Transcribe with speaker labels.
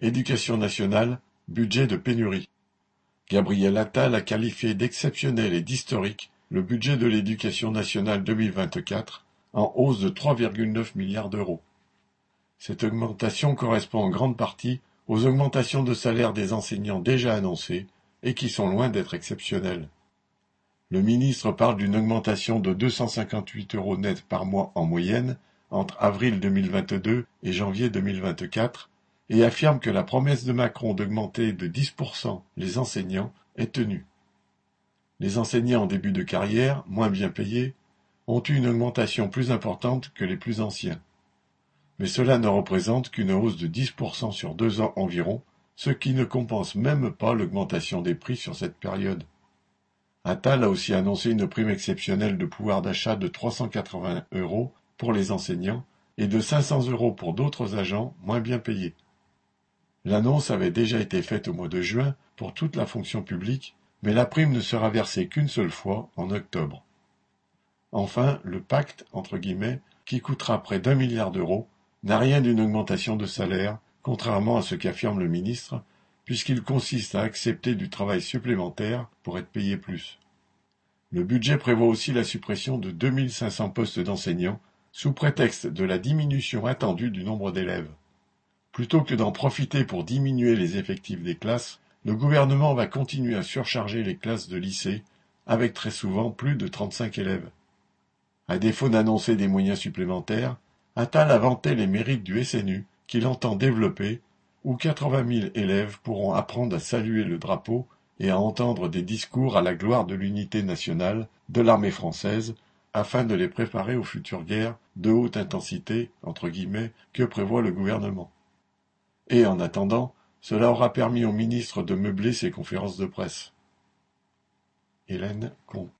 Speaker 1: Éducation nationale, budget de pénurie. Gabriel Attal a qualifié d'exceptionnel et d'historique le budget de l'éducation nationale 2024, en hausse de 3,9 milliards d'euros. Cette augmentation correspond en grande partie aux augmentations de salaire des enseignants déjà annoncées et qui sont loin d'être exceptionnelles. Le ministre parle d'une augmentation de 258 euros net par mois en moyenne entre avril 2022 et janvier 2024 et affirme que la promesse de Macron d'augmenter de 10% les enseignants est tenue. Les enseignants en début de carrière, moins bien payés, ont eu une augmentation plus importante que les plus anciens. Mais cela ne représente qu'une hausse de 10% sur deux ans environ, ce qui ne compense même pas l'augmentation des prix sur cette période. Attal a aussi annoncé une prime exceptionnelle de pouvoir d'achat de 380 euros pour les enseignants et de 500 euros pour d'autres agents moins bien payés. L'annonce avait déjà été faite au mois de juin pour toute la fonction publique, mais la prime ne sera versée qu'une seule fois, en octobre. Enfin, le pacte, entre guillemets, qui coûtera près d'un milliard d'euros, n'a rien d'une augmentation de salaire, contrairement à ce qu'affirme le ministre, puisqu'il consiste à accepter du travail supplémentaire pour être payé plus. Le budget prévoit aussi la suppression de 2500 postes d'enseignants, sous prétexte de la diminution attendue du nombre d'élèves. Plutôt que d'en profiter pour diminuer les effectifs des classes, le gouvernement va continuer à surcharger les classes de lycée, avec très souvent plus de 35 élèves. À défaut d'annoncer des moyens supplémentaires, Attal a vanté les mérites du SNU qu'il entend développer où 80 000 élèves pourront apprendre à saluer le drapeau et à entendre des discours à la gloire de l'unité nationale de l'armée française afin de les préparer aux futures guerres de haute intensité entre guillemets que prévoit le gouvernement. Et en attendant, cela aura permis au ministre de meubler ses conférences de presse. Hélène Comte